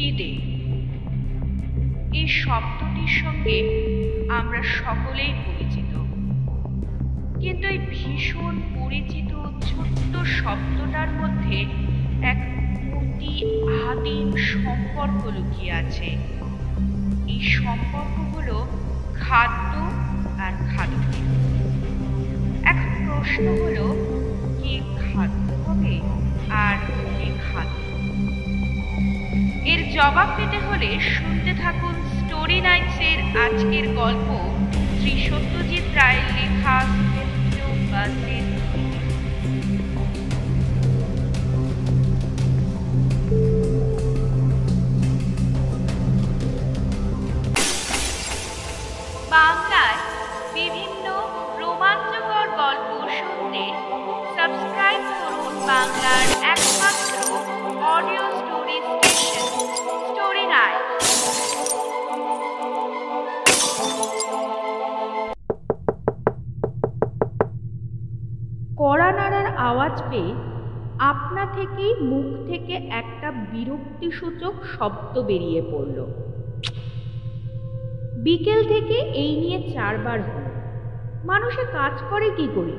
খিদে এই শব্দটির সঙ্গে আমরা সকলেই পরিচিত। কিন্তু এই ভীষণ পরিচিত ছোট্ট শব্দটার মধ্যে এক অতি আদিম সম্পর্ক লুকিয়ে আছে। এই সম্পর্ক হলো খাদ্য আর খাদ্য। এখন প্রশ্ন হলো, কি খাদ্য হবে আর কি খাদ্য? এর জবাব পেতে হলে শুনতে থাকুন স্টোরি নাইটসের আজকের গল্প শ্রী সত্যজিৎ রায়ের লেখা বাসের বাংলায় বিভিন্ন রোমাঞ্চকর গল্প শুনতে সাবস্ক্রাইব করুন বাংলার একমাত্র কড়া নাড়ার আওয়াজ পেয়ে আপনা থেকেই মুখ থেকে একটা বিরক্তিসূচক শব্দ বেরিয়ে পড়ল। বিকেল থেকে এই নিয়ে চারবার হল। মানুষে কাজ করে কি করি?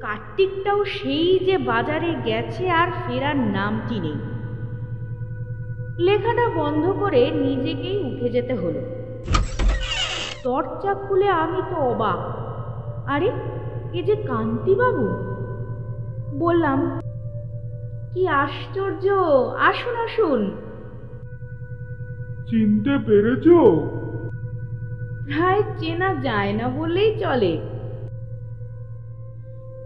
কার্তিকটাও সেই যে বাজারে গেছে আর ফেরার নামটি নেই। লেখাটা বন্ধ করে নিজেকেই উঠে যেতে হলো। দরজা খুলে আমি তো অবাক। আরে এ যে কান্তিবাবু বললাম কি আশ্চর্য আসুন আসুন। চিনতে পেরেছ? প্রায় চেনা যায় না বললেই চলে।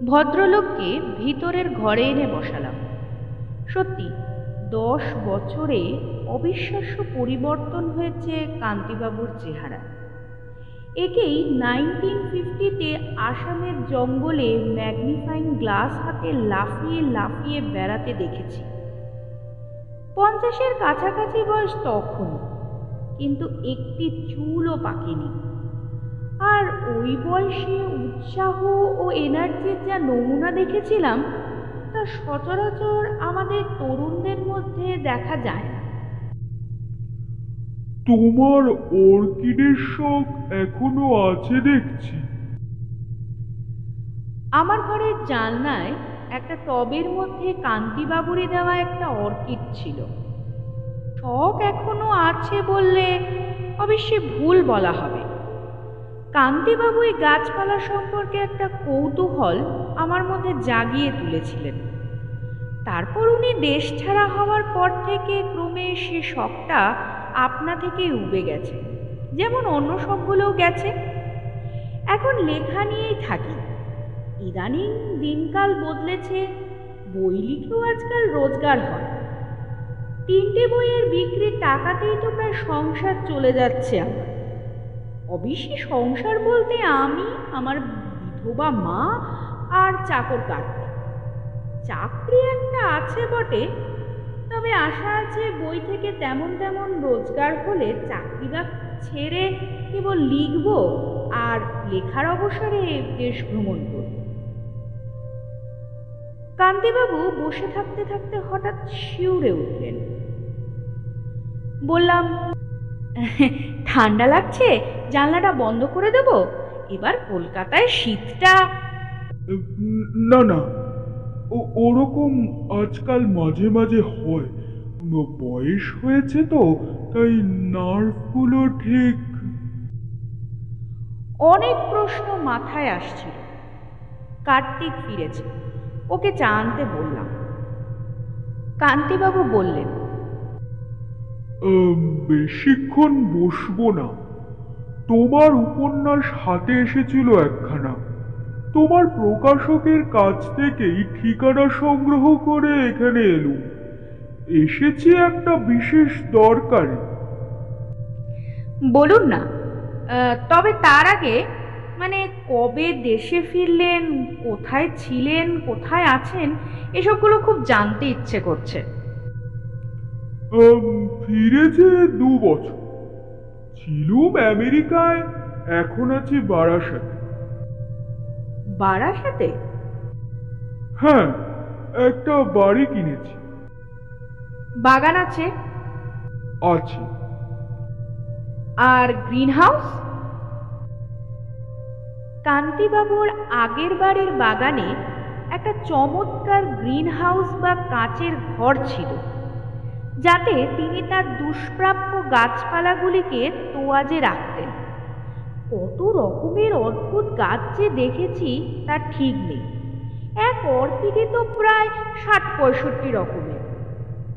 ভদ্রলোককে ভিতরের ঘরে এনে বসালাম। সত্যি দশ বছরে অবিশ্বাস্য পরিবর্তন হয়েছে কান্তিবাবুর চেহারা। একেই নাইনটিন ফিফটিতে আসামের জঙ্গলে ম্যাগনিফাইং গ্লাস হাতে লাফিয়ে লাফিয়ে বেড়াতে দেখেছি। পঞ্চাশের কাছাকাছি বয়স তখন, কিন্তু একটি চুলও পাকেনি। আর ওই বয়সে উৎসাহ ও এনার্জির যা নমুনা দেখেছিলাম, তা সচরাচর আমাদের তরুণদের মধ্যে দেখা যায় না। তোমার অর্কিডের শখ এখনও আছে দেখছি। আমার ঘরের জানলায় একটা টবের মধ্যে কান্তিবাবুরি দেওয়া একটা অর্কিড ছিল। শখ এখনও আছে বললে অবশ্যই ভুল বলা হবে। কান্তিবাবু এই গাছপালা সম্পর্কে একটা কৌতূহল আমার মধ্যে জাগিয়ে তুলেছিলেন। তারপর উনি দেশ ছাড়া হওয়ার পর থেকে ক্রমে সে শখটা আপনা থেকেই উবে গেছে। যেমন অন্য সবগুলোও গেছে। এখন লেখা নিয়েই থাকি। ইদানিং দিনকাল বদলেছে, বই লিখেও আজকাল রোজগার হয়। তিনটে বইয়ের বিক্রির টাকাতেই তো প্রায় সংসার চলে যাচ্ছে আমার। অবশ্যই সংসার বলতে আমি, আমার বিধবা মা আর চাকর কাটতে চাকরি একটা আছে বটে তবে আশা আছে বই থেকে তেমন তেমন রোজগার হলে চাকরি ছেড়ে কেবল লিখব আর লেখার অবসরে দেশ ভ্রমণ করব। কান্তিবাবু বসে থাকতে থাকতে হঠাৎ শিউরে উঠলেন। বললাম, ঠান্ডা লাগছে, জানলাটা বন্ধ করে দেব, এবার কলকাতায় শীতটা না না। ওরকম আজকাল মাঝে মাঝে হয়। বয়স হয়েছে তো তাই নার্ভগুলো ঠিক। অনেক প্রশ্ন মাথায় আসছিল। কার্তিক ফিরেছে। ওকে চা আনতে বললাম। কান্তিবাবু বললেন বেশিক্ষণ বসবো না। তোমার উপন্যাস হাতে এসেছিল একখানা। তোমার প্রকাশকের কাছ থেকেই ঠিকানা সংগ্রহ করে এখানে এলুম। এসেছি একটা বিশেষ দরকারে। বলুন না তবে তার আগে মানে কবে দেশে ফিরলেন কোথায় ছিলেন কোথায় আছেন এসবগুলো খুব জানতে ইচ্ছে করছে। ফিরেছে দু বছর। ছিলুম আমেরিকায় এখন আছি বারাসাতে। বারাসাতে? হ্যাঁ একটা বাড়ি কিনেছি। বাগান আছে? আছে। আর গ্রিন হাউস কান্তিবাবুর আগের বাড়ির বাগানে একটা চমৎকার গ্রিন হাউস বা কাঁচের ঘর ছিল যাতে তিনি তার দুষ্প্রাপ্য গাছপালাগুলিকে তোয়াজে রাখতেন। কত রকমের অদ্ভুত গাছ যে দেখেছি তার ঠিক নেই। এক অর্কিডে তো প্রায় ষাট পঁয়ষট্টি রকমের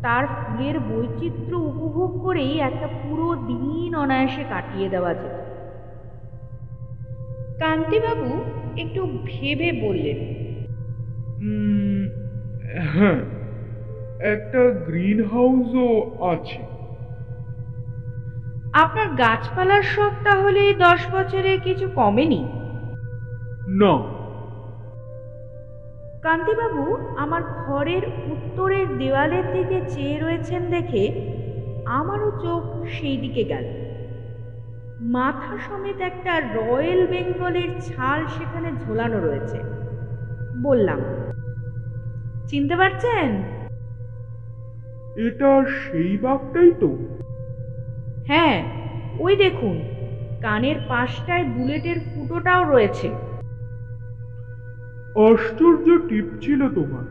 তার ফুলের বৈচিত্র্য উপভোগ করেই একটা পুরো দিন অনায়াসে কাটিয়ে দেওয়া যেত। কান্তিবাবু একটু ভেবে বললেন হ্যাঁ একটা গ্রিন হাউসও আছে। আপনার গাছপালার শখ তাহলে দশ বছরে কিছু কমেনি? না কান্তিবাবু আমার ঘরের উত্তরের দেওয়ালের দিকে চেয়ে রয়েছেন দেখে আমারও চোখ সেই দিকে গেল। মাথা সমেত একটা রয়্যাল বেঙ্গলের ছাল সেখানে ঝোলানো রয়েছে। বললাম চিনতে পারছেন? এটা সেই বাঘটাই তো। হ্যাঁ ওই দেখুন কানের পাশটায় বুলেটের ফুটোটাও রয়েছে। আশ্চর্য টিপ ছিল তোমার।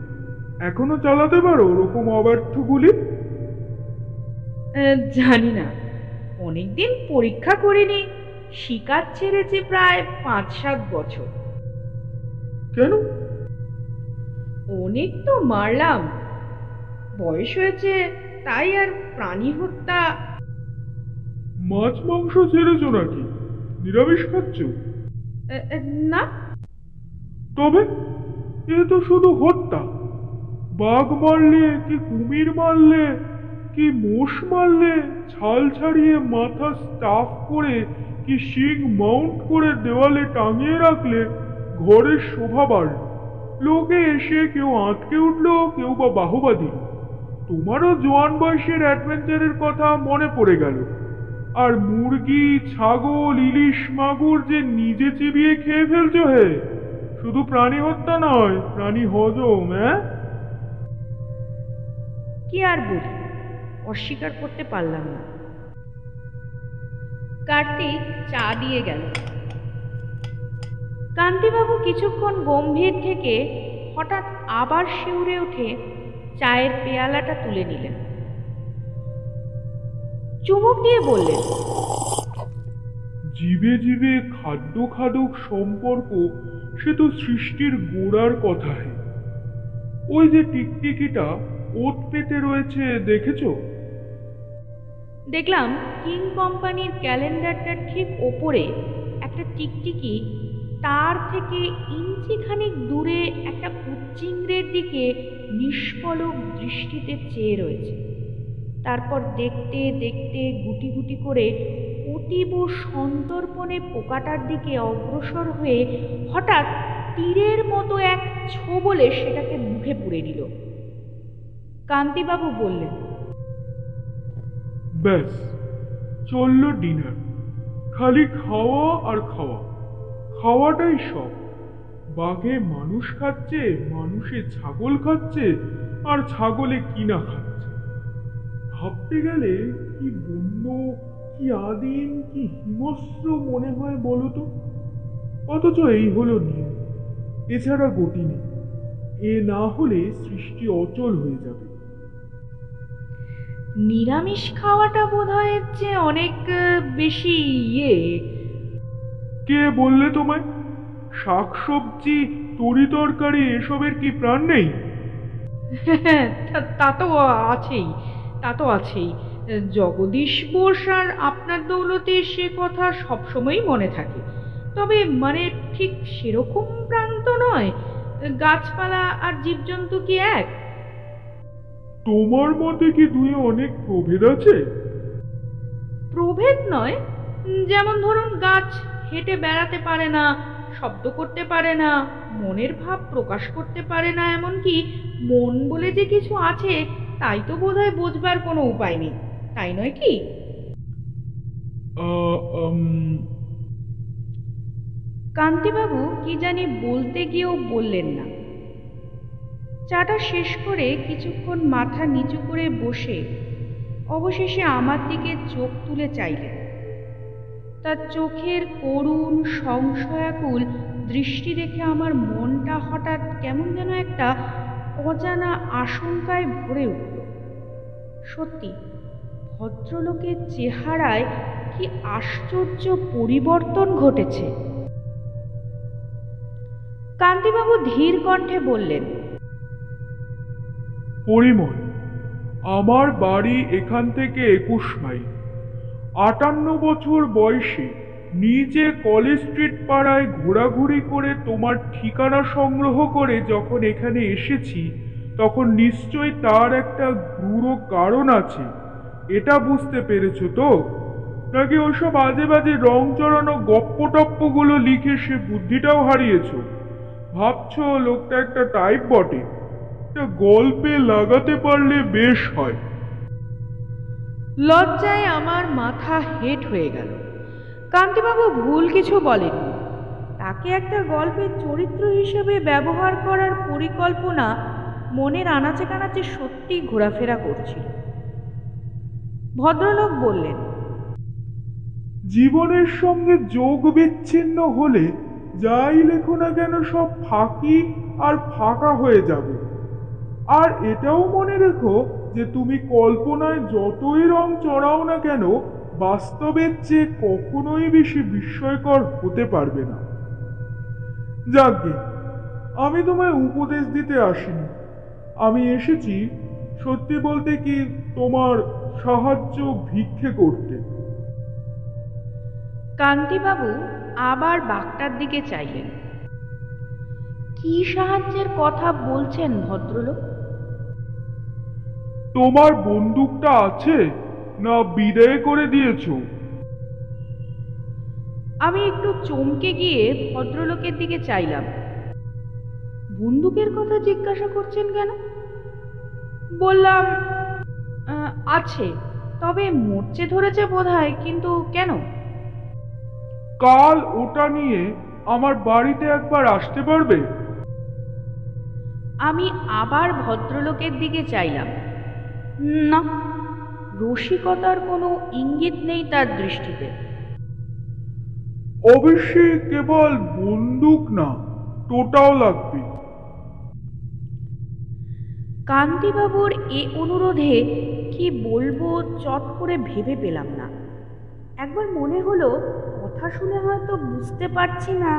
এখনও চালাতে পারো ওরকম অব্যর্থ গুলি জানি না। অনেকদিন পরীক্ষা করিনি শিকার ছেড়েছি প্রায় পাঁচ সাত বছর। কেন? অনেক তো মারলাম। বয়স হয়েছে তাই আর প্রাণী হত্যা। মাছ মাংস ছেড়েছো নাকি? নিরামিষ খাচ্ছ? না। তবে এ তো শুধু হত্যা। বাঘ মারলে কি কুমির মারলে, কি মোষ মারলে, ছাল ছাড়িয়ে মাথা স্টাফ করে কি শিং মাউন্ট করে দেওয়ালে টাঙিয়ে রাখলে ঘরের শোভা বাড়ল। লোকে এসে কেউ আঁতকে উঠল, কেউ বা বাহবা দিল। তোমারও জোয়ান বয়সের অ্যাডভেঞ্চারের কথা মনে পড়ে গেল। আর মুরগি, ছাগল, ইলিশ, মাগুর যে নিজে চিবিয়ে খেয়ে ফেলছো হে! শুধু প্রাণী হত্যা নয় প্রাণী হজম হ্যাঁ? কি আর বলি? অস্বীকার করতে পারলাম না। কার্তিক চা দিয়ে গেল। কান্তিবাবু কিছুক্ষণ গম্ভীর থেকে হঠাৎ আবার শিউরে উঠে চায়ের পেয়ালাটা তুলে নিলেন। চুমুক দিয়ে বললেন জীবে জীবে খাদ্য খাদক সম্পর্ক সে তো সৃষ্টির গোড়ার কথা ওই যে টিকটিকিটা ওত পেতে রয়েছে, দেখেছ? দেখলাম কিং কোম্পানির ক্যালেন্ডারটার ঠিক ওপরে। একটা টিকটিকি তার থেকে ইঞ্চিখানিক দূরে একটা উচ্চিংড়ের দিকে নিষ্পলক দৃষ্টিতে চেয়ে রয়েছে। তারপর দেখতে দেখতে গুটি গুটি করে অতীব সন্তর্পণে পোকাটার দিকে অগ্রসর হয়ে হঠাৎ তীরের মতো এক ছোবলে সেটাকে মুখে পুরে নিল। কান্তিবাবু বললেন ব্যাস চলল ডিনার। খালি খাওয়া আর খাওয়া, খাওয়াটাই সব। বাঘে মানুষ খাচ্ছে, মানুষে ছাগল খাচ্ছে, আর ছাগলে কিনা খাচ্ছে। ভাবতে গেলে কি বন্য কি আদিম কি হিংস্র মনে হয় বলো তো? অথচ এই হলো নিয়ম এছাড়া গতি নেই। এ না হলে সৃষ্টি অচল হয়ে যাবে। নিরামিষ খাওয়াটা বোধ হয় যে অনেক বেশি ইয়ে। কে বললে তোমায়? শাকসবজি তরি তরকারি এসবের কি প্রাণ নেই? তা তো আছেই তা তো আছেই। জগদীশ বোস আর আপনার দৌলতে সে কথা সবসময়ই মনে থাকে। তবে মানে ঠিক সেরকম প্রাণ তো নয় গাছপালা আর জীবজন্তু কি এক? তোমার মতে কি দুই অনেক প্রভেদ আছে? প্রভেদ নয় যেমন ধরুন গাছ হেঁটে বেড়াতে পারে না শব্দ করতে পারে না মনের ভাব প্রকাশ করতে পারে না এমনকি মন বলে যে কিছু আছে তাই তো বোধহয় বোঝবার কোনো উপায় নেই। তাই নয় কি? কান্তিবাবু কি জানি বলতে গিয়েও বললেন না। চাটা শেষ করে কিছুক্ষণ মাথা নিচু করে বসে অবশেষে আমার দিকে চোখ তুলে চাইলেন। তার চোখের করুণ সংশয়াকুল দৃষ্টি দেখে আমার মনটা হঠাৎ কেমন যেন একটা অজানা আশঙ্কায় ভরে উঠল। সত্যি ভদ্রলোকের চেহারায় কি আশ্চর্য পরিবর্তন ঘটেছে। কান্তিবাবু ধীর কণ্ঠে বললেন, পরিমল, আমার বাড়ি এখান থেকে একুশ মাইল। আটান্ন বছর বয়সে নিজে কলেজ স্ট্রিট পাড়ায় ঘোরাঘুরি করে তোমার ঠিকানা সংগ্রহ করে যখন এখানে এসেছি, তখন নিশ্চয়ই তার একটা গুরু কারণ আছে। এটা বুঝতে পেরেছ তো? নাকি ওসব বাজে বাজে রং চড়ানো গপ্প টপ্পগুলো লিখে সে বুদ্ধিটাও হারিয়েছো? ভাবছ লোকটা একটা টাইপ বটে। একটা গল্পে লাগাতে পারলে বেশ হয়। লজ্জায় আমার মাথা হেট হয়ে গেল। কান্তিবাবু ভুল কিছু বলেননি। তাকে একটা গল্পের চরিত্র হিসেবে ব্যবহার করার পরিকল্পনা মনের আনাচে কানাচে সত্যি ঘোরাফেরা করছিল। ভদ্রলোক বললেন, জীবনের সঙ্গে যোগ বিচ্ছিন্ন হলে যাই লেখো না কেন সব ফাঁকি আর ফাঁকা হয়ে যাবে। আর এটাও মনে রেখো যে তুমি কল্পনায় যতই রং চড়াও না কেন, বাস্তবের চেয়ে কখনোই বেশি বিস্ময়কর হতে পারবে না। যাকগে, আমি তোমায় উপদেশ দিতে আসিনি। আমি এসেছি সত্যি বলতে কি তোমার সাহায্য ভিক্ষে করতে। কান্তিবাবু আবার বাঘটার দিকে চাইলেন। কি সাহায্যের কথা বলছেন ভদ্রলোক? তোমার বন্দুকটা আছে না বিদায় করে দিয়েছ? আমি একটু চমকে গিয়ে ভদ্রলোকের দিকে চাইলাম। বন্দুকের কথা জিজ্ঞাসা করছেন কেন? বললাম "আহ, আছে। তবে মরচে ধরেছে বোধহয় কিন্তু কেন? কাল ওটা নিয়ে আমার বাড়িতে একবার আসতে পারবে? আমি আবার ভদ্রলোকের দিকে চাইলাম। না রসিকতার কোনো ইঙ্গিত নেই তার দৃষ্টিতে। অবশ্যই কেবল বন্দুক না টোটাও লাগবে। কান্তিবাবুর এ অনুরোধে কি বলব চট করে ভেবে পেলাম না। একবার মনে হলো, কথা শুনে হয়তো বুঝতে পারছি না,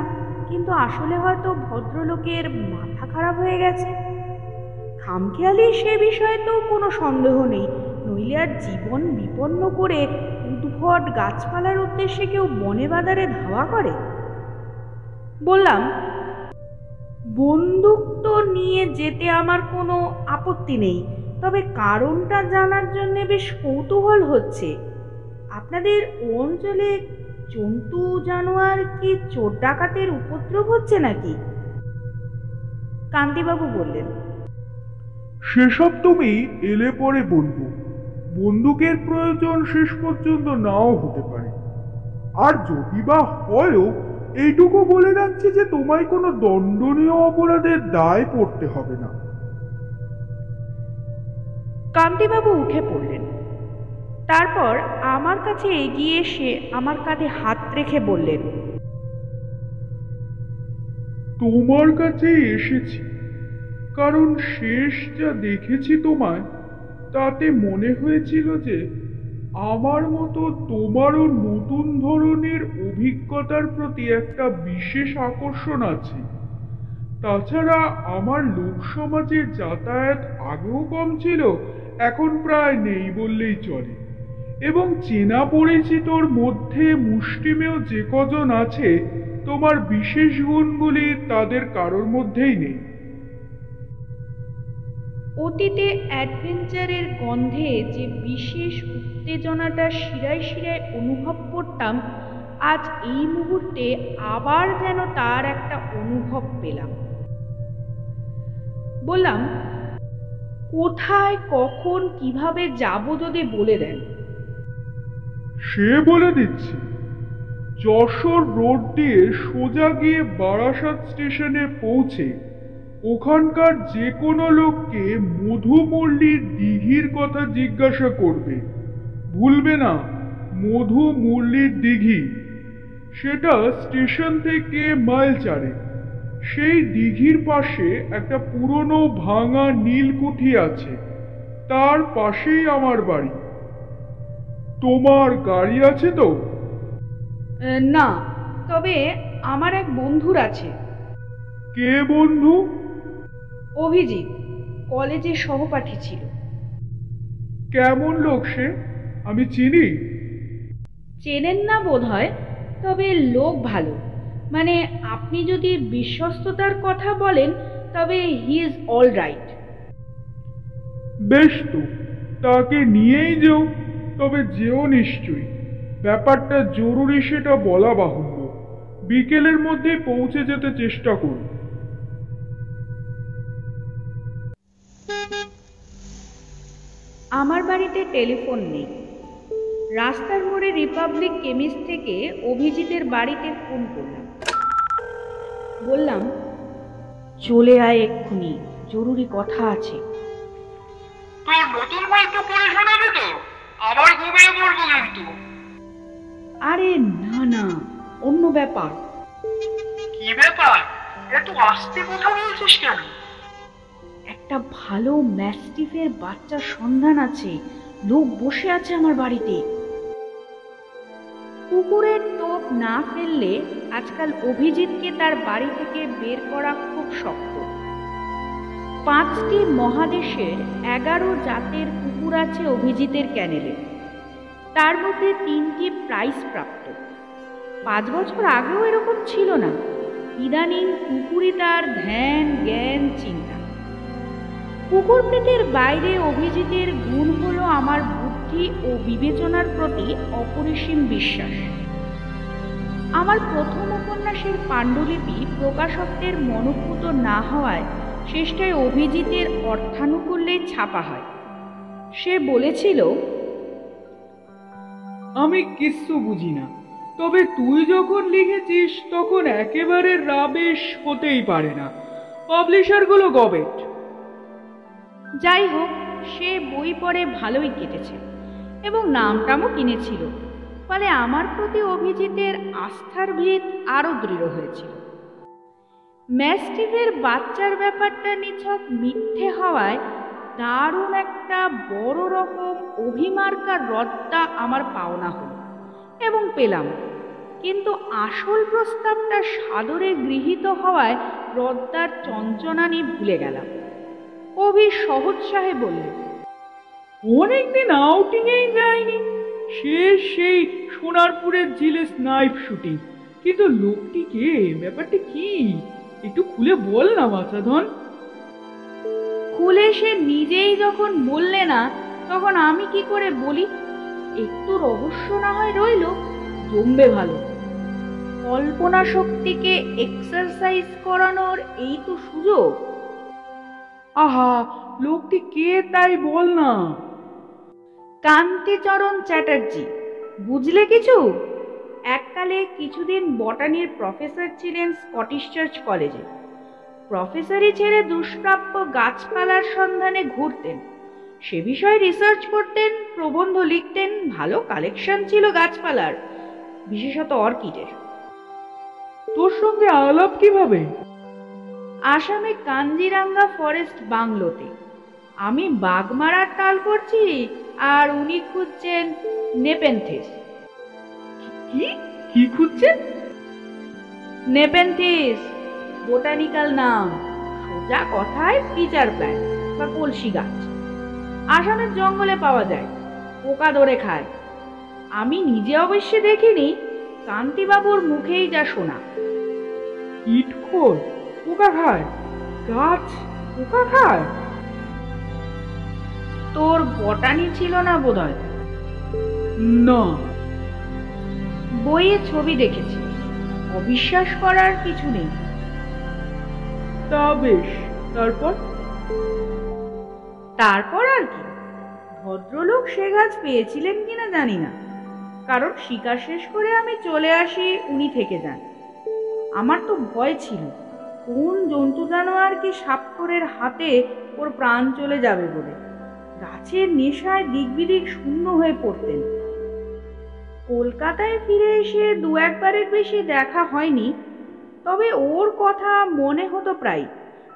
কিন্তু আসলে হয়তো ভদ্রলোকের মাথা খারাপ হয়ে গেছে। খামখেয়ালি সে বিষয়ে তো কোনো সন্দেহ নেই, নইলে আর জীবন বিপন্ন করে উদ্ভট গাছপালার উদ্দেশ্যে কেউ বনে বাদারে ধাওয়া করে? বললাম বন্দুক তো নিয়ে যেতে আমার কোনো আপত্তি নেই, তবে কারণটা জানার জন্য বেশ কৌতূহল হচ্ছে। আপনাদের অঞ্চলে জন্তু, জানোয়ার কি চোর ডাকাতের উপদ্রব হচ্ছে নাকি? কান্তিবাবু বললেন, সেসব তুমি এলে পরে বলব। বন্দুকের প্রয়োজন শেষ পর্যন্ত নাও হতে পারে। আর যদি বা হয়ও এইটুকু বলে রাখছি যে তোমায় কোনো দণ্ডনীয় অপরাধের দায় পড়তে হবে না। কান্তিবাবু উঠে পড়লেন। তারপর আমার কাছে এগিয়ে এসে আমার কাঁধে হাত রেখে বললেন তোমার কাছে এসেছি কারণ শেষ যা দেখেছি তোমায় তাতে মনে হয়েছিল যে আমার মতো তোমারও নতুন ধরনের অভিজ্ঞতার প্রতি একটা বিশেষ আকর্ষণ আছে। তাছাড়া আমার লোক সমাজের যাতায়াত আগেও কম ছিল, এখন প্রায় নেই বললেই চলে। এবং চেনা পরিচিতর মধ্যে মুষ্টিমেয় যে কজন আছে, তোমার বিশেষ গুণগুলি তাদের কারোর মধ্যেই নেই। অতীতে অ্যাডভেঞ্চারের গন্ধে যে বিশেষ উত্তেজনাটা শিরায় শিরায় অনুভব করতাম, আজ এই মুহূর্তে আবার যেন তার একটা অনুভব পেলাম। বললাম, কোথায়, কখন, কীভাবে যাব যদি বলে দেন? সে বলে দিচ্ছি, যশোর রোড দিয়ে সোজা গিয়ে বারাসাত স্টেশনে পৌঁছে ওখানকার যে কোনো লোককে মধুমল্লির দিঘির কথা জিজ্ঞাসা করবে। ভুলবে না মধু মুরলির দিঘি। সেটা স্টেশন থেকে মাইল চারে সেই দিঘির পাশে একটা পুরনো ভাঙা নীলকুঠি আছে। তার পাশেই আমার বাড়ি। তোমার গাড়ি আছে তো? না তবে আমার এক বন্ধুর আছে। কে বন্ধু? অভিজিৎ কলেজে সহপাঠী ছিল। কেমন লোক সে? আমি চিনি। চেনেন না বোধ হয় তবে লোক ভালো। মানে আপনি যদি বিশ্বস্ততার কথা বলেন তবে হি ইজ অল রাইট বেশ তো তাকে নিয়েই যেও তবে যেও নিশ্চয়ই। ব্যাপারটা জরুরি সেটা বলা বাহুল্য। বিকেলের মধ্যে পৌঁছে যেতে চেষ্টা করুন। আমার বাড়িতে টেলিফোন নেই। রাস্তার মোড়ে রিপাবলিক কেমিস্ট থেকে অভিজিতের বাড়িতে ফোন করলাম। বললাম চলে আয় এক্ষুনি জরুরি কথা আছে। তোর নতুন গল্প পড়ে শোনাবি তো? আবার ঘুমিয়ে পড়ব কিন্তু আরে না না অন্য ব্যাপার। কি ব্যাপার? এত আস্তে কথা বলছিস কেন? একটা ভালো ম্যাস্টিফের বাচ্চার সন্ধান আছে। লোক বসে আছে আমার বাড়িতে। কুকুরের টোপ না ফেললে আজকাল অভিজিৎকে তার বাড়ি থেকে বের করা খুব শক্ত। পাঁচটি মহাদেশের এগারো জাতের কুকুর আছে অভিজিতের ক্যানেলে। তার মধ্যে তিনটি প্রাইজ প্রাপ্ত পাঁচ বছর আগেও এরকম ছিল না। ইদানিং কুকুরই তার ধ্যান, জ্ঞান, চিন্তা। কুকুর প্রীতির বাইরে অভিজিতের গুণ হলো আমার বুদ্ধি ও বিবেচনার প্রতি অপরিসীম বিশ্বাস। আমার প্রথম উপন্যাসের পাণ্ডুলিপি প্রকাশকদের মনোভূত না হওয়ায় শেষটায় অভিজিতের অর্থানুকূল্যে ছাপা হয়। সে বলেছিল আমি কিচ্ছু বুঝি না। তবে তুই যখন লিখেছিস তখন একেবারে রাবেশ হতেই পারে না। পাবলিশারগুলো গবেট। যাই হোক সে বই পড়ে ভালোই কেটেছে। এবং নামটামও কিনেছিল। ফলে আমার প্রতি অভিজিতের আস্থার ভিত আরও দৃঢ় হয়েছিল। ম্যাস্টিভের বাচ্চার ব্যাপারটা নিছক মিথ্যে হওয়ায় দারুণ একটা বড় রকম অভিমার্কার রদটা আমার পাওনা হলো এবং পেলাম। কিন্তু আসল প্রস্তাবটা সাদরে গৃহীত হওয়ায় রদ্দার চঞ্চনানি ভুলে গেলাম। কবি সহৎসাহে বললেন অনেকদিন আউটিংয়েই যায়নি। শেষ সেই সোনারপুরের জিলে স্নাইপ শুটিং কিন্তু লোকটি কে ব্যাপারটা কি? একটু খুলে বল না বাচ্চাধন খুলে সে নিজেই যখন বললে না তখন আমি কি করে বলি? একটু রহস্য না হয় রইল জমবে ভালো। কল্পনা শক্তিকে এক্সারসাইজ করানোর এই তো সুযোগ। আহা লোকটি কে তাই বল না? কান্তিচরণ চ্যাটার্জি বুঝলে কিছু? এককালে কিছুদিন বটানির প্রফেসর ছিলেন স্কটিশ চার্চ কলেজে। প্রফেসরই ছেড়ে দুষ্প্রাপ্য গাছপালার সন্ধানে ঘুরতেন। সে বিষয়ে রিসার্চ করতেন প্রবন্ধ লিখতেন ভালো কালেকশন ছিল গাছপালার বিশেষত অর্কিডের। তোর সঙ্গে আলাপ কীভাবে? আসামে কাঞ্জিরাঙ্গা ফরেস্ট বাংলোতে। আমি বাগমারার তাল করছি আর উনি খুঁজছেন নেপেন্থিস। কি? কি খুঁজছেন? নেপেন্থিস বোটানিক্যাল নাম। সোজা কথায় পিচার প্ল্যান্ট বা কলসি গাছ। আসামের জঙ্গলে পাওয়া যায় পোকা ধরে খায়। আমি নিজে অবশ্য দেখিনি কান্তিবাবুর মুখেই যা শোনা। ইটখোর পোকা খায়। গাছ পোকা খায়? তোর বটানি ছিল না বোধহয়? না। বইয়ে ছবি দেখেছি। অবিশ্বাস করার কিছু নেই। তা বেশ। তারপর? তারপর আর কি? ভদ্রলোক সে গাছ পেয়েছিলেন কিনা জানি না। কারণ শিকার শেষ করে আমি চলে আসি উনি থেকে যান। আমার তো ভয় ছিল কোন জন্তু জানোয়ার কি সাক্ষরের হাতে ওর প্রাণ চলে যাবে বলে। গাছের নেশায় দিকবিদিক শূন্য হয়ে পড়তেন। কলকাতায় ফিরে এসে দু একবারের বেশি দেখা হয়নি তবে ওর কথা মনে হতো প্রায়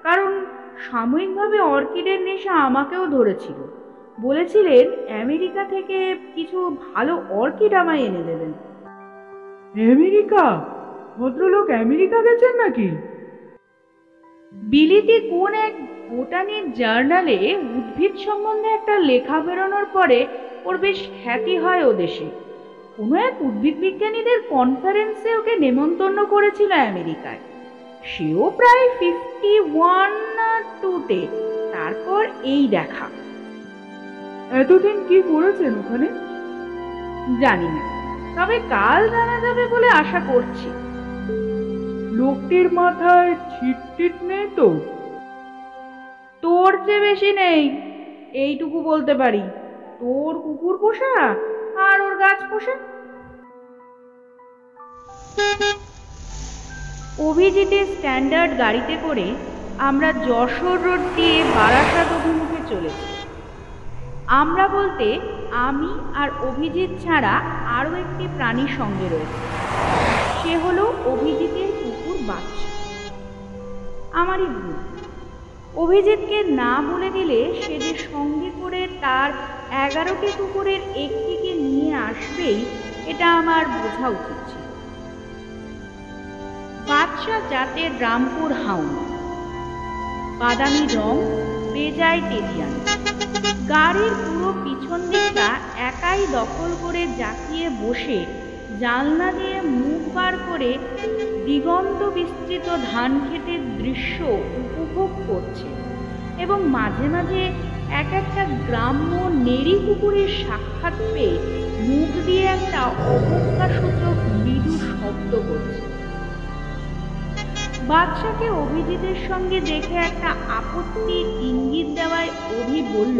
কারণ সাময়িকভাবে অর্কিডের নেশা আমাকেও ধরেছিল। বলেছিলেন আমেরিকা থেকে কিছু ভালো অর্কিড আমায় এনে দেবেন। আমেরিকা? ভদ্রলোক আমেরিকা গেছেন নাকি? বিলিতি কোন এক বোটানির জার্নালে উদ্ভিদ সম্বন্ধে একটা লেখা বেরোনোর পরে ওর বেশ খ্যাতি হয় ও দেশে। কোনো এক উদ্ভিদ বিজ্ঞানীদের কনফারেন্সে ওকে নেমন্তন্ন করেছিল আমেরিকায়। সেও প্রায় ফিফটি ওয়ান টুতে তারপর এই দেখা। এতদিন কি করেছেন ওখানে? জানি না। তবে কাল জানা যাবে বলে আশা করছি। লোকটির মাথায় ছিটটিট নেই তো? তোর চেয়ে বেশি নেই, এইটুকু বলতে পারি। তোর কুকুর পোষা আর ওর গাছ পোষা। অভিজিতের স্ট্যান্ডার্ড গাড়িতে করে আমরা যশোর রোড দিয়ে বারাসাত অভিমুখে চলেছি। আমরা বলতে আমি আর অভিজিৎ ছাড়া আরও একটি প্রাণীর সঙ্গে রয়েছে। সে হলো অভিজিতের কুকুর বাচ্চা। আমারই ভুল অভিজিৎকে না বলে দিলে সে যে সঙ্গে করে তার এগারোটি কুকুরের একটিকে নিয়ে আসবেই, এটা আমার বোঝা উচিত ছিল। বাদশা জাতের রামপুর হাউন। বাদামি রং, বেজায় তেজিয়ান গাড়ির পুরো পিছন দিকটা একাই দখল করে জাকিয়ে বসে জানলা দিয়ে মুখ বার করে দিগন্ত বিস্তৃত ধান ক্ষেতের দৃশ্য উপভোগ করছে। এবং মাঝে মাঝে এক একটা গ্রাম্য নেড়ি কুকুরের সাক্ষাৎ পেয়ে মুখ দিয়ে একটা অবজ্ঞাসূচক মৃদু শব্দ করছে। বাদশাকে অভিজিতের সঙ্গে দেখে একটা আপত্তির ইঙ্গিত দেওয়ায় অভি বলল,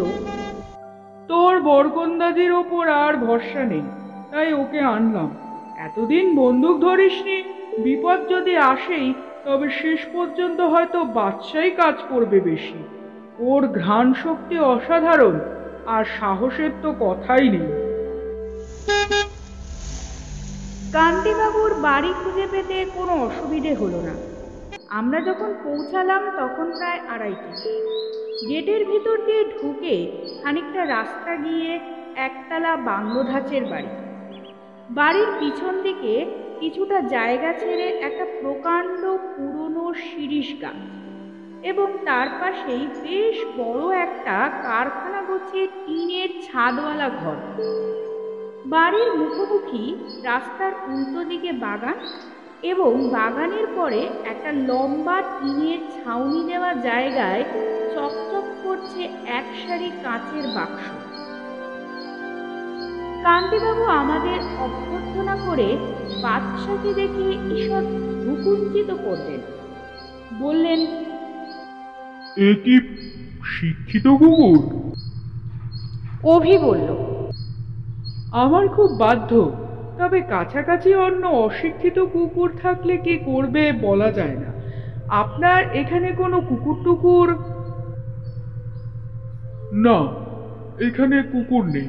তোর বরকন্দাজির ওপর আর ভরসা নেই, তাই ওকে আনলাম। এতদিন বন্দুক ধরিসনি, বিপদ যদি আসেই তবে শেষ পর্যন্ত হয়তো বাচ্চাই কাজ করবে বেশি। ওর ঘ্রাণ শক্তি অসাধারণ, আর সাহসের তো কথাই নেই। কান্তিবাবুর বাড়ি খুঁজে পেতে কোনো অসুবিধে হলো না। আমরা যখন পৌঁছালাম তখন প্রায় আড়াইটে। গেটের ভিতর দিয়ে ঢুকে খানিকটা রাস্তা গিয়ে একতলা বাংলো ধাঁচের বাড়ি। বাড়ির পিছন দিকে কিছুটা জায়গা ছেড়ে একটা প্রকাণ্ড পুরনো শিরিষ গাছ। এবং তার পাশেই বেশ বড় একটা কারখানা গোছিয়ে টিনের ছাদওয়ালা ঘর। বাড়ির মুখোমুখি রাস্তার উল্টো দিকে বাগান এবং বাগানের পরে একটা লম্বা টিনের ছাউনি দেওয়া জায়গায় চকচক করছে এক সারি কাঁচের বাক্স। কান্তিবাবু আমাদের অভ্যর্থনা করে বাদশাকে দেখে ঈশ্বর ভুকুঞ্চিত করলেন। বললেন এ কি শিক্ষিত কুকুর? অভি বলল আমার খুব বাধ্য তবে কাছাকাছি অন্য অশিক্ষিত কুকুর থাকলে কি করবে বলা যায় না। আপনার এখানে কোনো কুকুর টুকুর? না এখানে কুকুর নেই।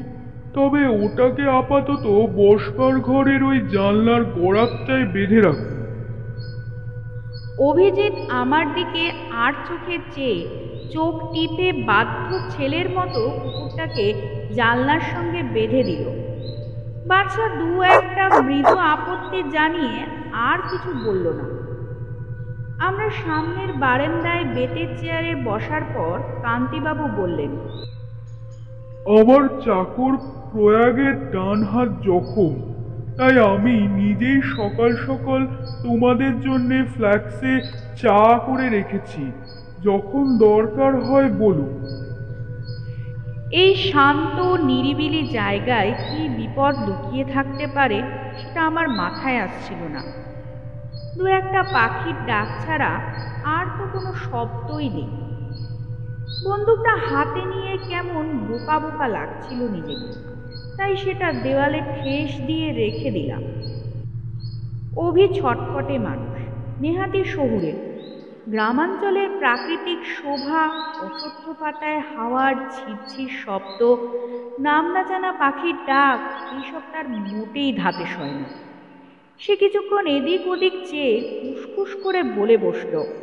তবে ওটাকে আপাতত বসবার ঘরের ওই জানলার গোড়াপটায় বেঁধে রাখুন অভিজিৎ আমার দিকে আর চোখে চেয়ে চোখ টিপে বাধ্য ছেলের মতো কুকুরটাকে জানলার সঙ্গে বেঁধে দিল। বাচ্চা দু একটা মৃদু আপত্তি জানিয়ে আর কিছু বলল না। আমরা সামনের বারান্দায় বেতের চেয়ারে বসার পর কান্তিবাবু বললেন আমার চাকর প্রয়াগের ডান হাত জখম। তাই আমি নিজেই সকাল সকাল তোমাদের জন্যে ফ্ল্যাক্সে চা করে রেখেছি। যখন দরকার হয় বলুন। এই শান্ত, নিরিবিলি জায়গায় কি বিপদ লুকিয়ে থাকতে পারে সেটা আমার মাথায় আসছিল না। দু একটা পাখির ডাক ছাড়া আর তো কোনো শব্দই নেই। বন্দুকটা হাতে নিয়ে কেমন বোকা বোকা লাগছিল নিজেকে। তাই সেটা দেওয়ালে ঠেস দিয়ে রেখে দিলাম। অভি ছটপটে মানুষ, নেহাতি শহুরে। গ্রামাঞ্চলের প্রাকৃতিক শোভা, অসত্য পাতায় হাওয়ার ঝিরঝির শব্দ, নাম না জানা পাখির ডাক, এইসব তার মোটেই ধাতে সয় না। সে কিছুক্ষণ এদিক ওদিক চেয়ে ফুসফুস করে বলে বসল।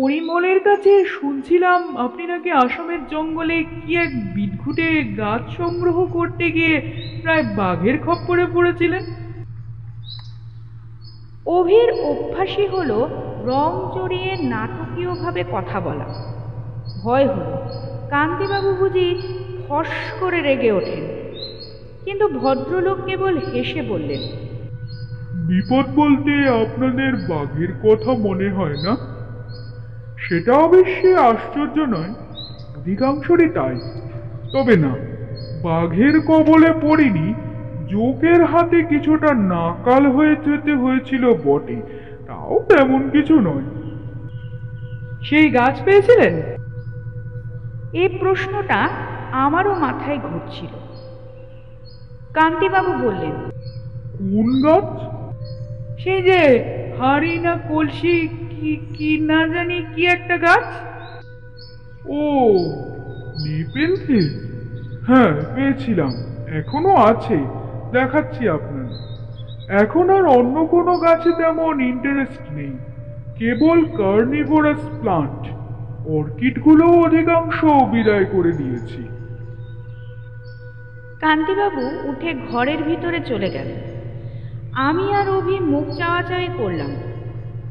পরিমলের কাছে শুনছিলাম আপনি নাকি আসামের জঙ্গলে কি এক বিদঘুটে গাছ সংগ্রহ করতে গিয়ে প্রায় বাঘের খপ্পরে পড়েছিলেন? অভির অভ্যাসই হলো রং জড়িয়ে নাটকীয়ভাবে কথা বলা। ভয় হলো। কান্তিবাবু বুঝি ফস করে রেগে ওঠেন। কিন্তু ভদ্রলোক কেবল হেসে বললেন বিপদ বলতে আপনাদের বাঘের কথা মনে হয় না? সেটা অবশ্যই আশ্চর্য নয় অধিকাংশরই তাই। তবে না বাঘের কবলে পড়িনি জোকের হাতে কিছুটা নাকাল হয়ে যেতে হয়েছিল বটে তাও তেমন কিছু নয়। সেই গাছ পেয়েছিলেন? এই প্রশ্নটা আমারও মাথায় ঘুরছিল। কান্তিবাবু বললেন কোন গাছ? সেই যে হাড়ি না কলসি কি কি না জানি কি একটা গাছ? ও নেপেলথে হ্যাঁ পেয়েছিলাম। এখনও আছে। দেখাচ্ছি আপনার। এখন আর অন্য কোনো গাছে তেমন ইন্টারেস্ট নেই। কেবল কার্নিভোরাস প্লান্ট অর্কিডগুলো অধিকাংশ বিদায় করে দিয়েছি। কান্তিবাবু উঠে ঘরের ভিতরে চলে গেলেন। আমি আর অভি মুখ চাওয়াচাওয়ি করলাম।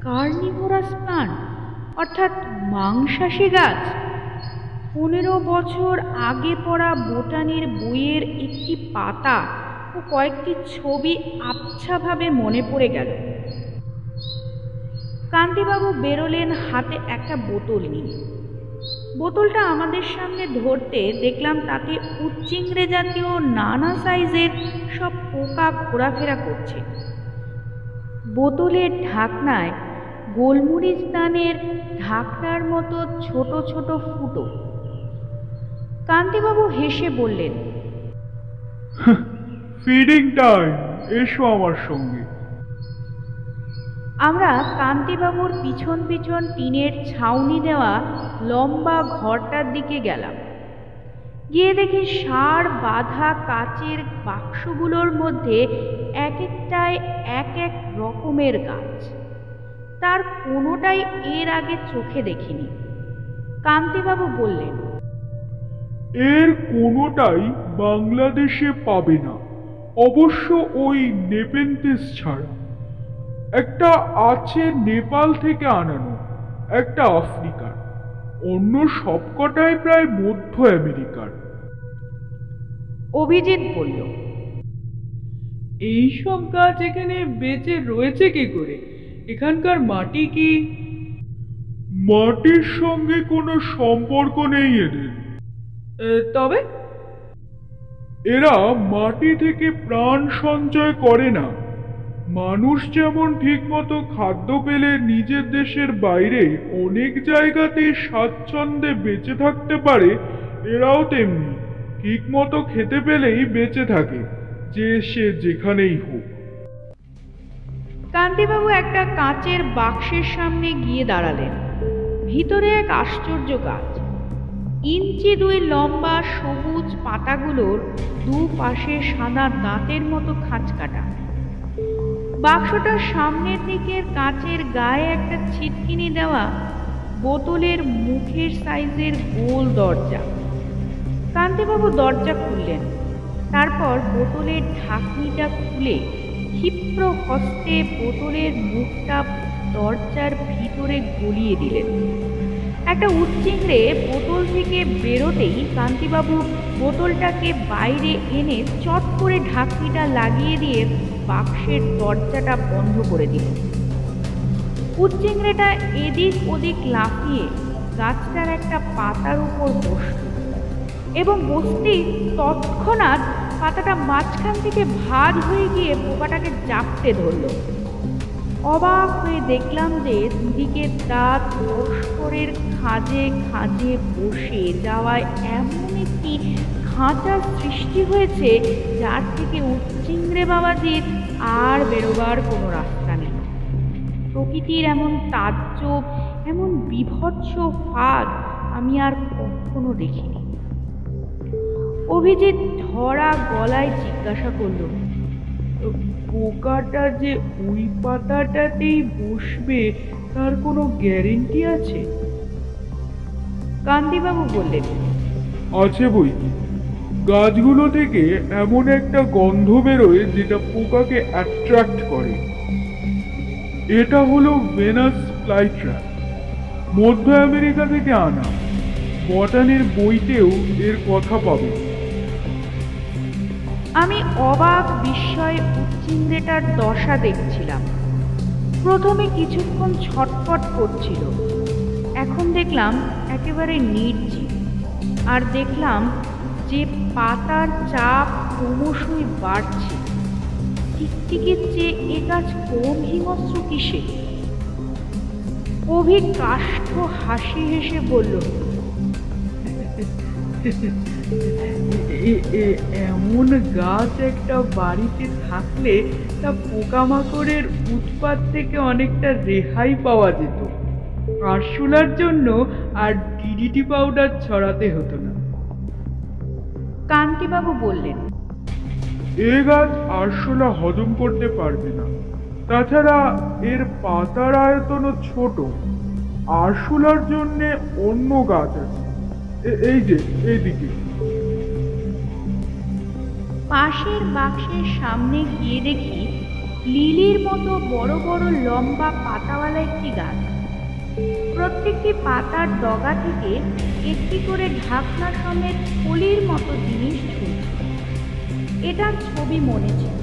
কার্নিভোরাস প্লান্ট, অর্থাৎ মাংসাশী গাছ। পনেরো বছর আগে পড়া বোটানির বইয়ের একটি পাতা ও কয়েকটি ছবি আবছাভাবে মনে পড়ে গেল। কান্তিবাবু বেরোলেন হাতে একটা বোতল নিয়ে। বোতলটা আমাদের সামনে ধরতে দেখলাম তাতে উচ্চিংড়ে জাতীয় নানা সাইজের সব পোকা ঘোরাফেরা করছে। বোতলের ঢাকনায় গোলমরিচ দানের ঢাকনার মতো ছোট ছোট ফুটো। কান্তিবাবু হেসে বললেন ফিডিং টাইম এসো আমার সঙ্গে। আমরা কান্তিবাবুর পিছন পিছন টিনের ছাউনি দেওয়া লম্বা ঘরটার দিকে গেলাম। গিয়ে দেখি সার বাঁধা কাচের বাক্সগুলোর মধ্যে এক একটায় এক এক রকমের গাছ। তার কোনোটাই এর আগে চোখে দেখিনি। কান্তিবাবু বললেন এর কোনোটাই বাংলাদেশে পাবে না। অবশ্য ওই নেপেন্তিস ছাড়া। একটা আছে নেপাল থেকে আনানো একটা আফ্রিকার। অন্য সবকটাই প্রায় মধ্য আমেরিকার। অভিজিৎ বলল এইসব গাছ এখানে বেঁচে রয়েছে কি করে? এখানকার মাটি কি? মাটির সঙ্গে কোনো সম্পর্ক নেই এদের। তবে? এরা মাটি থেকে প্রাণ সঞ্চয় করে না। মানুষ যেমন ঠিকমতো খাদ্য পেলে নিজের দেশের বাইরে অনেক জায়গাতে স্বাচ্ছন্দ্যে বেঁচে থাকতে পারে এরাও তেমনি ঠিকমতো খেতে পেলেই বেঁচে থাকে যে সে যেখানেই হোক। কান্তিবাবু একটা কাঁচের বাক্সের সামনে গিয়ে দাঁড়ালেন। ভিতরে এক আশ্চর্য গাছ। ইঞ্চি দুই লম্বা সবুজ পাতাগুলোর দুপাশে সাদা দাঁতের মতো খাঁচ কাটা। বাক্সটার সামনের দিকের কাঁচের গায়ে একটা ছিটকিনি দেওয়া বোতলের মুখের সাইজের গোল দরজা। কান্তিবাবু দরজা খুললেন। তারপর বোতলের ঢাকনিটা খুলে ক্ষিপ্র হস্তে বোতলের মুখটা দরজার ভিতরে গলিয়ে দিলেন। একটা উচ্চিংড়ে বোতল থেকে বেরোতেই কান্তিবাবু বোতলটাকে বাইরে এনে চট করে ঢাকনিটা লাগিয়ে দিয়ে বাক্সের দরজাটা বন্ধ করে দিলেন। উচ্চিংড়েটা এদিক ওদিক লাফিয়ে গাছটার একটা পাতার উপর বসল এবং বসতেই তৎক্ষণাৎ পাতাটা মাঝখান থেকে ভাঁজ হয়ে গিয়ে পোকাটাকে জাপটে ধরল। অবাক হয়ে দেখলাম যে দুদিকে দাঁত লস্করের খাঁজে খাঁজে বসে যাওয়ায় এমন একটি খাঁচার সৃষ্টি হয়েছে যার থেকে উচ্চিংড়ে বাবাজির আর বেরোবার কোনো রাস্তা নেই। প্রকৃতির এমন তাজ্য এমন বিভৎস ফাঁদ আমি আর কখনো দেখিনি। অভিজিৎ ধরা গলায় জিজ্ঞাসা করল পোকাটা যে ওই পাতাটাতেই বসবে তার কোনো গ্যারেন্টি আছে? কান্তিবাবু বললেন আছে বই। গাছগুলো থেকে এমন একটা গন্ধ বেরোয় যেটা পোকাকে অ্যাট্রাক্ট করে। এটা হলো ভেনাস ফ্লাইট্রা মধ্য আমেরিকা থেকে আনা। বটানের বইতেও এর কথা পাবে। অবাক বিস্ময়ে উচ্চিন্দেটার দশা দেখছিলাম। প্রথমে কিছুক্ষণ ছটফট করছিল। এখন দেখলাম একেবারে নির্জীব। আর দেখলাম যে পাতার চাপ ক্রমশই বাড়ছে। টিকটিকির চেয়ে এ গাছ কম হিংস্র কিসে? অভি কাষ্ঠ হাসি হেসে বলল এমন গাছ একটা বাড়িতে থাকলে তা পোকামাকড়ের উৎপাত থেকে অনেকটা রেহাই পাওয়া যেত। আরশোলার জন্য আর ডিডিটি পাউডার ছড়াতে হতো না। কান্তিবাবু বললেন এ গাছ আরশোলা হজম করতে পারবে না। তাছাড়া এর পাতার আয়তনও ছোট। আরশোলার জন্য অন্য গাছ আছে। এই যে এইদিকে। পাশের বাক্সের সামনে গিয়ে দেখি লিলির মতো বড় বড় লম্বা পাতাওয়ালা একটি গাছ। প্রত্যেকটি পাতার ডগা থেকে একটি করে ঢাকনা সমেত থলির মতো জিনিস ঝুলছে এটার ছবি মনে ছিল,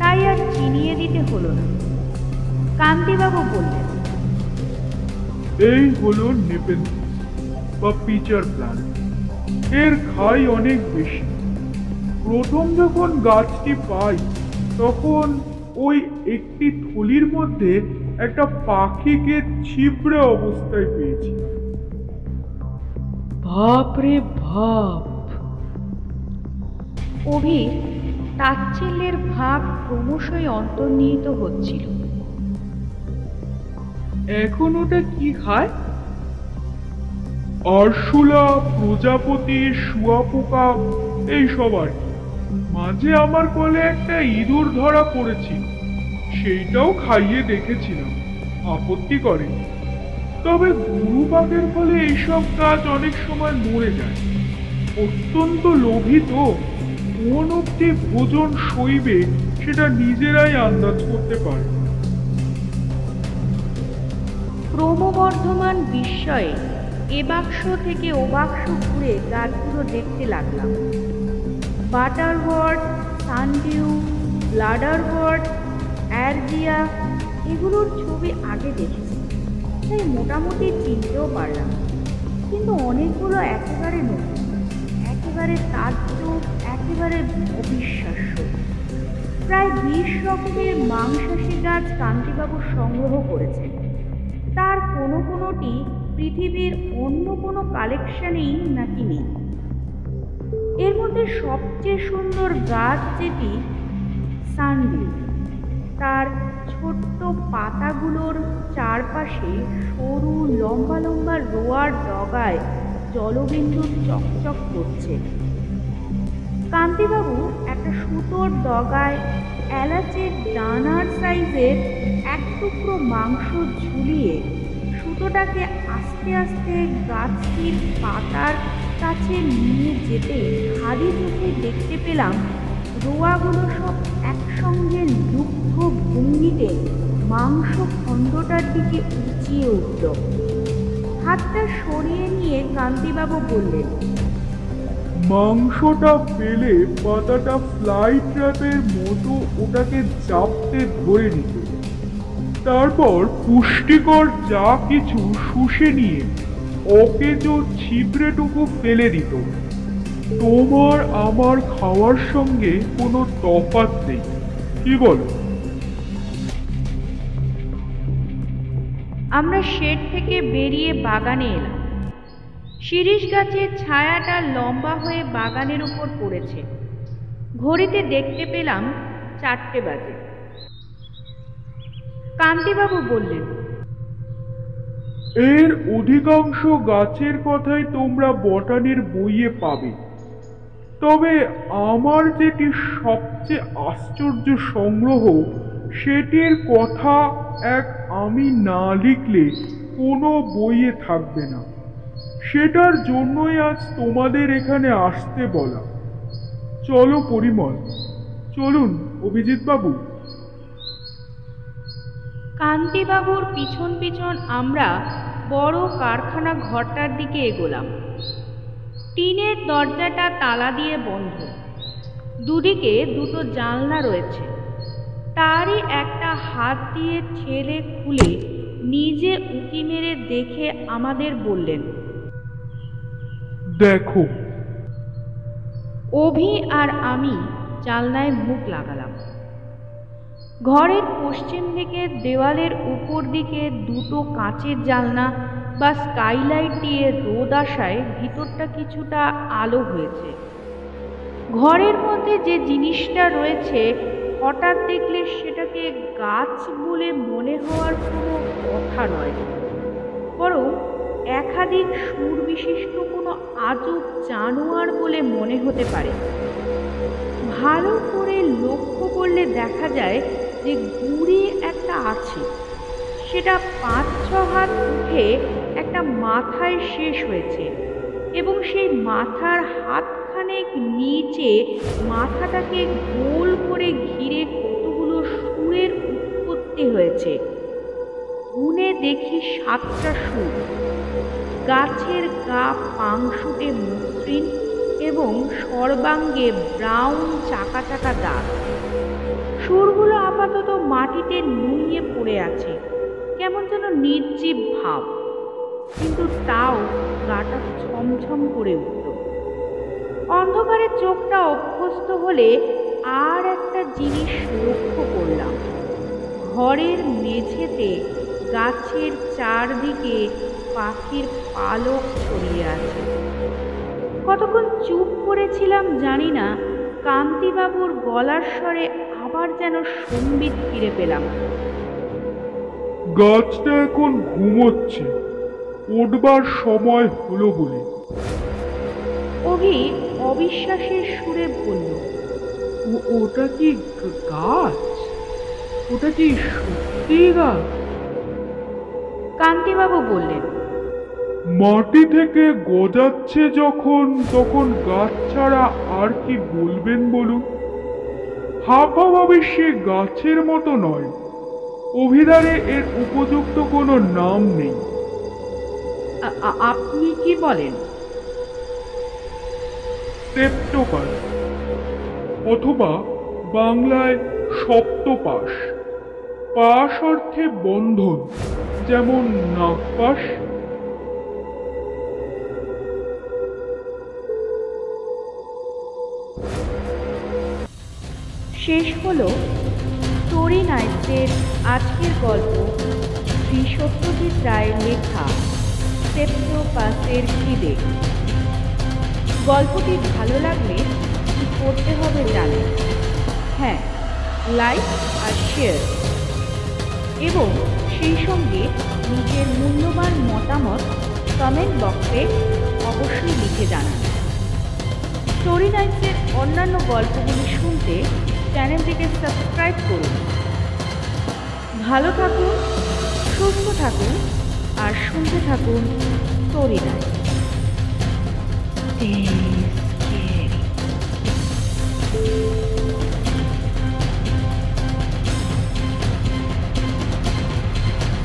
তাই আর চিনিয়ে দিতে হলো না। কান্তিবাবু বললেন, এই হলো নেপেন্সিস বা পিচার প্ল্যান্ট এর খাই অনেক বেশি। প্রথম যখন গাছটি পাই তখন ওই একটি থলির মধ্যে একটা পাখিকে ছিবড়ে অবস্থায় পেয়েছি। বাপ রে বাপ। অভির তাচ্ছিল্যের ভাব ক্রমশই অন্তর্নিহিত হচ্ছিল। এখন ওটা কি খায়? আরশোলা প্রজাপতি শুয়াপোকা এইসব আর কি। মাঝে আমার কোলে একটা ইঁদুর ধরা পড়েছিল। সেইটাও খাইয়ে দেখেছিলাম। আপত্তি করে। তবে গুরু পাকের ফলে এইসব গাছ অনেক সময় মরে যায়। অত্যন্ত লোভী তো কোন অব্দি ভোজন সইবে সেটা নিজেরাই আন্দাজ করতে পারে ক্রমবর্ধমান বিস্ময়ে এ বাক্স থেকে ও বাক্স ঘুরে গাছগুলো দেখতে লাগলাম। বাটারওয়ার্ড, সানডিউ, ব্লাডারওয়ার্ড অ্যারজিয়া এগুলোর ছবি আগে দেখেছি। তাই মোটামুটি চিনতেও পারলাম। কিন্তু অনেকগুলো একেবারে নতুন, একেবারে তাজ্জব, একেবারে অবিশ্বাস্য। প্রায় বিশ রকমের মাংসাশী গাছ কান্তিবাবু সংগ্রহ করেছেন। তার কোনো কোনোটি পৃথিবীর অন্য কোনো কালেকশানেই নাকি নেই। এর মধ্যে সবচেয়ে সুন্দর গাছ যেটি সানবিউ তার ছোট্ট পাতাগুলোর চারপাশে সরু লম্বা লম্বা রোয়ার ডগায় জলবিন্দু চকচক করছে। কান্তিবাবু একটা সুতোর ডগায় এলাচের ডানার সাইজের এক টুকরো মাংস ঝুলিয়ে সুতোটাকে আস্তে আস্তে গাছটির পাতার কাছে নিয়ে যেতে খালি চোখে দেখতে পেলাম রোয়াগুলো সব একসঙ্গে দুঃখ ভঙ্গিতে মাংস খণ্ডটার দিকে উঁচিয়ে উঠল। হাতটা সরিয়ে নিয়ে কান্তিবাবু বললেন, মাংসটা পেলে পাতাটা ফ্লাই ট্র্যাপের মতো ওটাকে চাপতে ধরে নিত। তারপর পুষ্টিকর যা কিছু শুষে নিয়ে অকেজো ছিবড়েটুকু ফেলে দিত। তোমার আমার খাওয়ার সঙ্গে কোনো তফাৎ নেই। কি বলো? আমরা শেড থেকে বেরিয়ে বাগানে এলাম। শিরিষ গাছের ছায়াটা লম্বা হয়ে বাগানের উপর পড়েছে। ঘড়িতে দেখতে পেলাম চারটে বাজে। কান্তিবাবু বললেন এর অধিকাংশ গাছের কথাই তোমরা বটানির বইয়ে পাবে। তবে আমার যেটি সবচেয়ে আশ্চর্য সংগ্রহ, সেটির কথা এক আমি না লিখলে কোনো বইয়ে থাকবে না। সেটার জন্যই আজ তোমাদের এখানে আসতে বলা। চলো পরিমল, চলুন অভিজিৎ বাবু কান্তিবাবুর পিছন পিছন আমরা বড় কারখানা ঘরটার দিকে এগোলাম। টিনের দরজাটা তালা দিয়ে বন্ধ। দুদিকে দুটো জানলা রয়েছে। তারই একটা হাত দিয়ে ঠেলে খুলে নিজে উঁকি মেরে দেখে আমাদের বললেন দেখো। অভি আর আমি জানলায় মুখ লাগালাম। ঘরের পশ্চিম দিকের দেওয়ালের উপর দিকে দুটো কাঁচের জানলা বা স্কাইলাইট দিয়ে রোদ আসায় ভিতরটা কিছুটা আলো হয়েছে। ঘরের মধ্যে যে জিনিসটা রয়েছে, হঠাৎ দেখলে সেটাকে গাছ বলে মনে হওয়ার কোনো কথা নয়। বরং একাধিক সুর বিশিষ্ট কোনো আজব জানোয়ার বলে মনে হতে পারে। ভালো করে লক্ষ্য করলে দেখা যায় যে গুড়ি একটা আছে, সেটা পাঁচ ছ হাত উঠে একটা মাথায় শেষ হয়েছে এবং সেই মাথার হাতখানেক নিচে মাথাটাকে গোল করে ঘিরে কতগুলো সুরের উৎপত্তি হয়েছে। গুনে দেখি সাতটা সুর। গাছের গা পাংশুটে মসৃণ এবং সর্বাঙ্গে ব্রাউন চাকা চাকা দাগ। সুরগুলো আপাতত মাটিতে নুইয়ে পড়ে আছে। কেমন যেন নির্জীব ভাব। কিন্তু তাও গাটা ছমছম করে উঠল। অন্ধকারে চোখটা অভ্যস্ত হলে আর একটা জিনিস লক্ষ্য করলাম। ঘরের মেঝেতে গাছের চারদিকে পাখির পালক ছড়িয়ে আছে। কতক্ষণ চুপ করেছিলাম জানি না, কান্তিবাবুর গলার স্বরে আবার যেন সম্বিত ফিরে পেলাম। গাছটা এখন ঘুমোচ্ছে। উঠবার সময় হলো বলে। অভি অবিশ্বাসের সুরে বলল ওটা কি গাছ? ওটা কি সত্যি গাছ? কান্তিবাবু বললেন মাটি থেকে গজাচ্ছে যখন তখন গাছ ছাড়া আর কি বলবেন বলুন? হাফাভাবে সে গাছের মতো নয়। অভিধানে এর উপযুক্ত কোনো নাম নেই। আ- আ- আপনি কি বলেন? সেপ্টোপাস অথবা বাংলায় সপ্তপাশ। পাশ অর্থে বন্ধন যেমন নাগপাশ শেষ হলো স্টোরি নাইটসের আজকের গল্প শ্রী সত্যজিৎ রায়ের লেখা সেপ্টোপাসের খিদে। গল্পটি ভালো লাগলে কি করতে হবে জানেন হ্যাঁ লাইক আর শেয়ার এবং সেই সঙ্গে নিজের মূল্যবান মতামত কমেন্ট বক্সে অবশ্যই লিখে জানান। স্টোরি নাইটসের অন্যান্য গল্পগুলি শুনতে চ্যানেলটিকে সাবস্ক্রাইব করুন ভালো থাকুন সুস্থ থাকুন আর শুনতে থাকুন স্টোরি নাইট Stay.